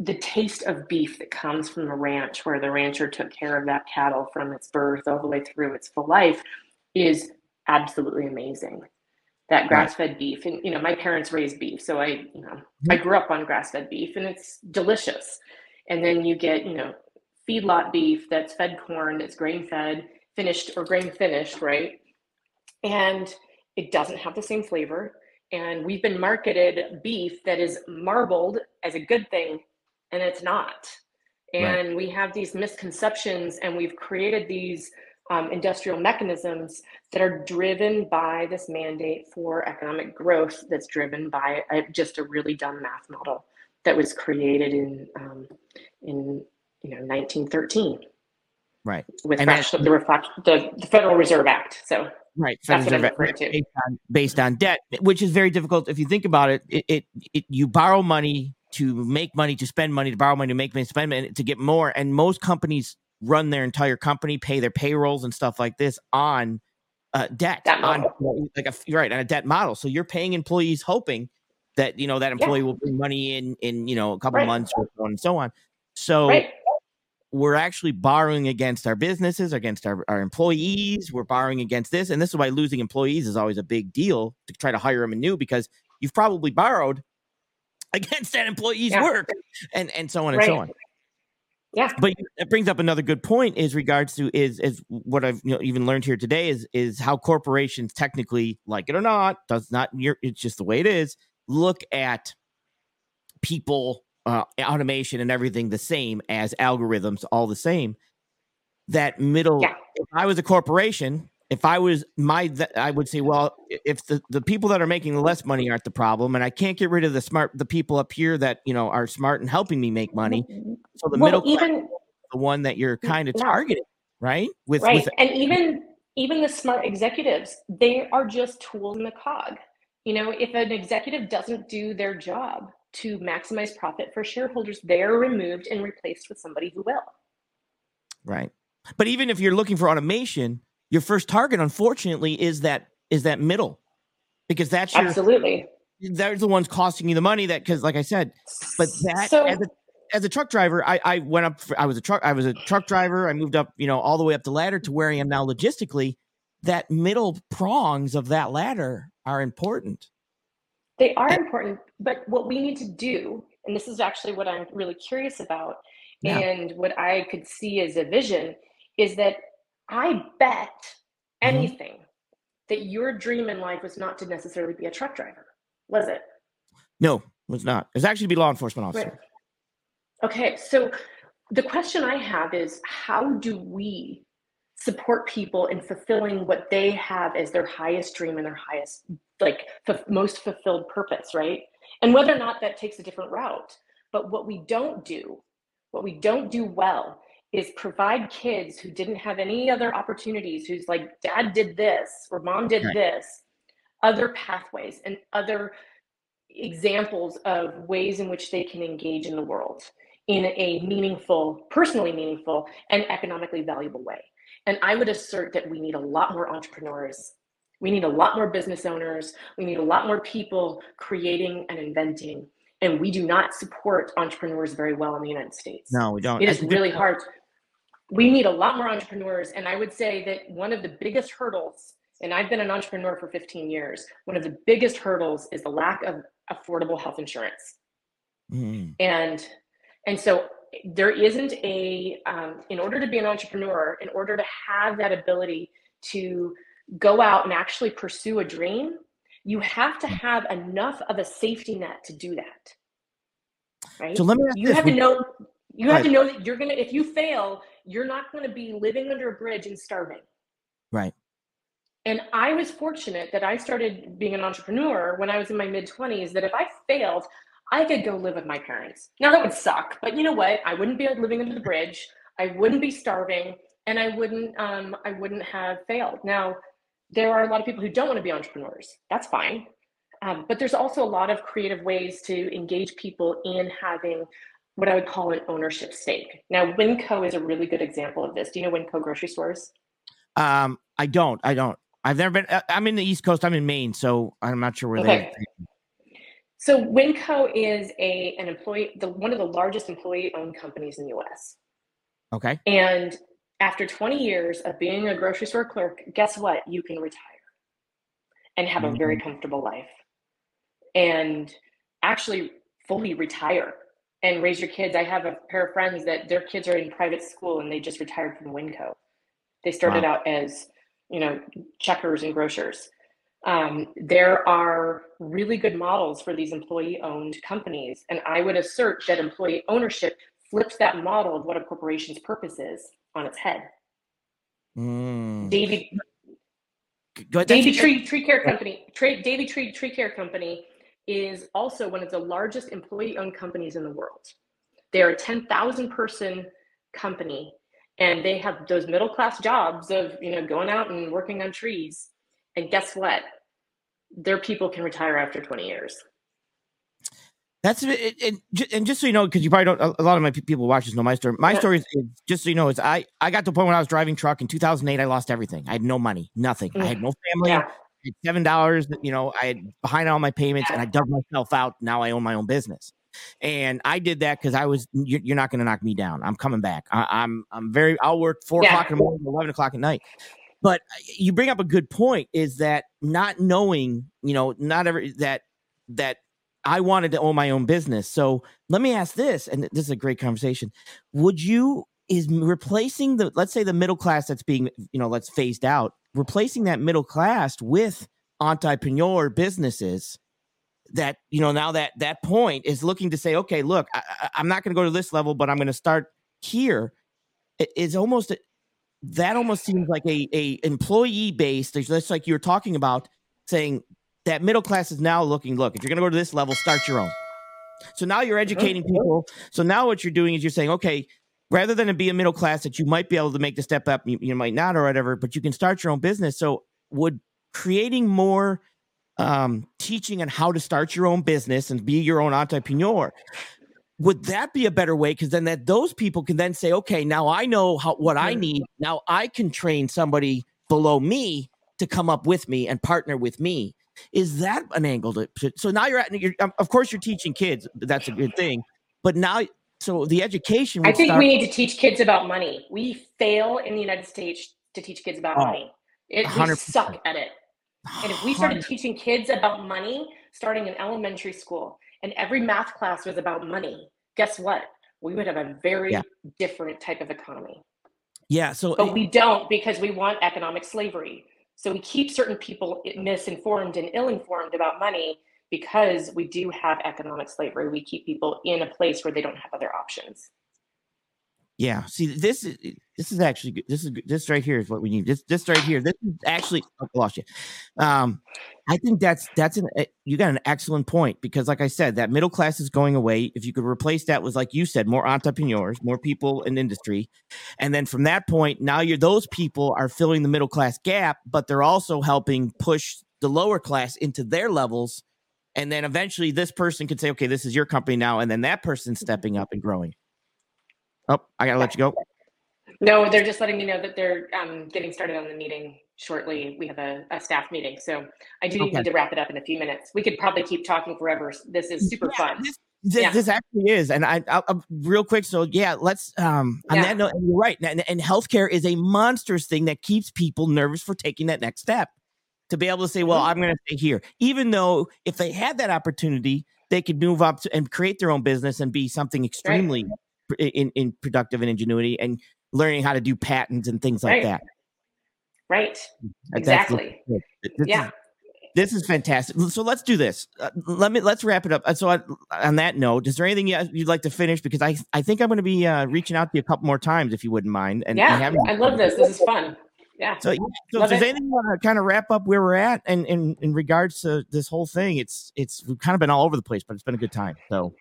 the taste of beef that comes from a ranch where the rancher took care of that cattle from its birth all the way through its full life is absolutely amazing. That grass-fed right. beef, and you know, my parents raised beef, so I, you know, I mm-hmm. grew up on grass-fed beef, and it's delicious. And then you get, you know, feedlot beef that's fed corn, that's grain-fed, finished or grain-finished, right? And it doesn't have the same flavor and we've been marketed beef that is marbled as a good thing and it's not and right. we have these misconceptions and we've created these um, industrial mechanisms that are driven by this mandate for economic growth that's driven by a, just a really dumb math model that was created in um, in you know 1913 right. With the, reflect, the, the federal reserve act so. Right That's what I'm based, on, based on debt which is very difficult if you think about it it, it, it you borrow money to make money to spend money to borrow money to make money to spend money to get more and most companies run their entire company pay their payrolls and stuff like this on uh, debt on like a right on a debt model. So you're paying employees hoping that you know that employee yeah. will bring money in in you know a couple right. months or so on and so on. So right we're actually borrowing against our businesses, against our, our employees. We're borrowing against this. And this is why losing employees is always a big deal to try to hire them anew because you've probably borrowed against that employee's yeah. work and, and so on and so on. Yeah. But that brings up another good point is regards to is is what I've you know, even learned here today is is how corporations technically, like it or not, does not it's just the way it is, look at people uh, automation and everything the same as algorithms, all the same. That middle, yeah. if I was a corporation, if I was my, I would say, well, if the, the people that are making the less money aren't the problem, and I can't get rid of the smart, the people up here that you know are smart and helping me make money, so the well, middle even the one that you're kind of targeting, right? With right, with, and even even the smart executives, they are just tools in the cog. You know, if an executive doesn't do their job, to maximize profit for shareholders, they're removed and replaced with somebody who will. Right. But even if you're looking for automation, your first target, unfortunately, is that is that middle, because that's your, absolutely they're the ones costing you the money. That because, like I said, but that so, as, a, as a truck driver, I, I went up. For, I was a truck. I was a truck driver. I moved up, you know, all the way up the ladder to where I am now. Logistically, that middle prongs of that ladder are important. They are important, but what we need to do, and this is actually what I'm really curious about, yeah. and what I could see as a vision, is that I bet mm-hmm. anything that your dream in life was not to necessarily be a truck driver, was it? No, it was not. It was actually to be law enforcement officer. Right. Okay, so the question I have is how do we support people in fulfilling what they have as their highest dream and their highest like f- most fulfilled purpose right and whether or not that takes a different route but what we don't do what we don't do well is provide kids who didn't have any other opportunities who's like dad did this or mom did right. this other pathways and other examples of ways in which they can engage in the world in a meaningful personally meaningful and economically valuable way and i would assert that we need a lot more entrepreneurs we need a lot more business owners we need a lot more people creating and inventing and we do not support entrepreneurs very well in the united states no we don't it is really hard we need a lot more entrepreneurs. And I would say that one of the biggest hurdles, and I've been an entrepreneur for 15 years, one of the biggest hurdles is the lack of affordable health insurance. Mm. And and so there isn't a um, in order to be an entrepreneur, in order to have that ability to go out and actually pursue a dream, you have to have enough of a safety net to do that. Right? So let me you this. have to know you have right. to know that you're gonna if you fail, you're not going to be living under a bridge and starving. Right. And I was fortunate that I started being an entrepreneur when I was in my mid 20s, that if I failed, I could go live with my parents. Now that would suck, but you know what? I wouldn't be living under the bridge. I wouldn't be starving and I wouldn't um, I wouldn't have failed. Now, there are a lot of people who don't want to be entrepreneurs. That's fine. Um, but there's also a lot of creative ways to engage people in having what I would call an ownership stake. Now, Winco is a really good example of this. Do you know Winco grocery stores? Um, I don't. I don't. I've never been. I'm in the East Coast. I'm in Maine, so I'm not sure where okay. they. So Winco is a an employee, the one of the largest employee-owned companies in the U.S. Okay. And after 20 years of being a grocery store clerk, guess what? You can retire and have mm-hmm. a very mm-hmm. comfortable life, and actually fully retire and raise your kids. I have a pair of friends that their kids are in private school and they just retired from Winco. They started wow. out as, you know, checkers and grocers. Um, there are really good models for these employee owned companies. And I would assert that employee ownership flips that model of what a corporation's purpose is on its head. Mm. Davey, Davey Tree Tree Care Company, Davey Tree Tree Care Company is also one of the largest employee owned companies in the world. They're a 10,000 person company and they have those middle class jobs of, you know, going out and working on trees. And guess what? Their people can retire after 20 years. That's it, it, and just so you know, because you probably don't. A lot of my people watch this know my story. My yeah. story is, just so you know, is I I got to the point when I was driving truck in 2008. I lost everything. I had no money, nothing. Mm. I had no family. Yeah seven dollars. You know, I had behind all my payments, and I dug myself out. Now I own my own business, and I did that because I was. You're, you're not going to knock me down. I'm coming back. I, am I'm, I'm very. I'll work four yeah. o'clock in the morning, eleven o'clock at night. But uh, you bring up a good point. Is that not knowing? You know, not every that that I wanted to own my own business. So let me ask this, and this is a great conversation. Would you is replacing the let's say the middle class that's being you know let's phased out replacing that middle class with entrepreneur businesses that you know now that that point is looking to say okay look I, am not going to go to this level but i'm going to start here it is almost that almost seems like a, a employee based just like you were talking about saying that middle class is now looking look if you're going to go to this level start your own. So now you're educating people. So now what you're doing is you're saying okay rather than it be a middle class that you might be able to make the step up, you, you might not or whatever, but you can start your own business. So would creating more um, teaching on how to start your own business and be your own entrepreneur would that be a better way? Because then that those people can then say okay now i know how, what i need. Now i can train somebody below me to come up with me and partner with me is that an angle to so now you're at you're, um, of course you're teaching kids that's a good thing but now so the education. I think start- we need to teach kids about money. We fail in the United States to teach kids about oh, money. It, we suck at it. And if we started 100%. teaching kids about money starting in elementary school, and every math class was about money, guess what? We would have a very yeah. different type of economy. Yeah. So, but we don't because we want economic slavery. So we keep certain people misinformed and ill-informed about money because we do have economic slavery, we keep people in a place where they don't have other options. Yeah. See, this is this is actually good. This is this right here is what we need. This this right here. This is actually oh, I lost you. Um, I think that's that's an eh, you got an excellent point because, like I said, that middle class is going away. If you could replace that with, like you said, more entrepreneurs, more people in industry, and then from that point, now you're those people are filling the middle class gap, but they're also helping push the lower class into their levels. And then eventually, this person could say, "Okay, this is your company now," and then that person's stepping up and growing. Oh, I gotta let you go. No, they're just letting me know that they're um, getting started on the meeting shortly. We have a, a staff meeting, so I do okay. need to wrap it up in a few minutes. We could probably keep talking forever. This is super yeah, fun. This, this, yeah. this, actually is, and I, I, I, real quick. So yeah, let's. Um, on yeah. that note, you're right, and, and healthcare is a monstrous thing that keeps people nervous for taking that next step. To be able to say, well, mm-hmm. I'm going to stay here, even though if they had that opportunity, they could move up to, and create their own business and be something extremely right in, in productive and ingenuity and learning how to do patents and things like right. that. Right. Exactly. This yeah. Is, this is fantastic. So let's do this. Uh, let me let's wrap it up. Uh, so I, on that note, is there anything you'd like to finish? Because I I think I'm going to be uh, reaching out to you a couple more times if you wouldn't mind. And, yeah, and I love this. This is fun. Yeah. So, so if there's anything you want to kind of wrap up where we're at and in, in regards to this whole thing, it's it's we've kind of been all over the place, but it's been a good time. So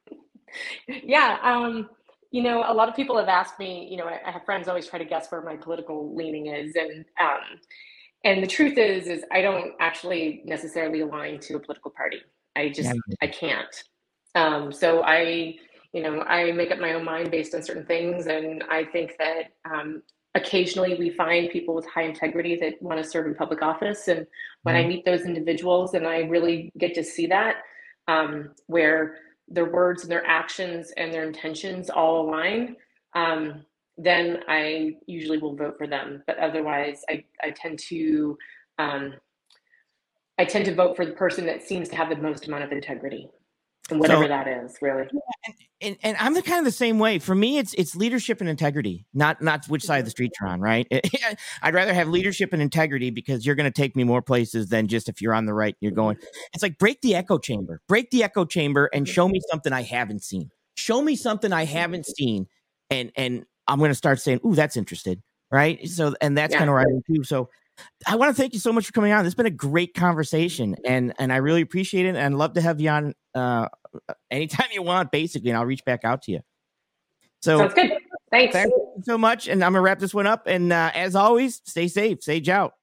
yeah. Um you know, a lot of people have asked me, you know, I, have friends always try to guess where my political leaning is. And, um, and the truth is, is I don't actually necessarily align to a political party. I just, yeah. I can't. Um, so I, you know, I make up my own mind based on certain things. And I think that um, occasionally we find people with high integrity that want to serve in public office. And when mm-hmm. I meet those individuals and I really get to see that, um, where their words and their actions and their intentions all align, um, then I usually will vote for them. But otherwise, I, I tend to um, I tend to vote for the person that seems to have the most amount of integrity and whatever so, that is really and, and, i'm the kind of the same way for me it's it's leadership and integrity not not which side of the street you're on right i'd rather have leadership and integrity because you're going to take me more places than just if you're on the right you're going it's like break the echo chamber break the echo chamber and show me something i haven't seen show me something i haven't seen and and i'm going to start saying ooh that's interested right so and that's yeah. kind of where i am too so I want to thank you so much for coming on. This has been a great conversation, and and I really appreciate it. And I'd love to have you on uh, anytime you want, basically, and I'll reach back out to you. So sounds good. Thanks. So much, and I'm gonna wrap this one up. And uh, as always, stay safe, sage out.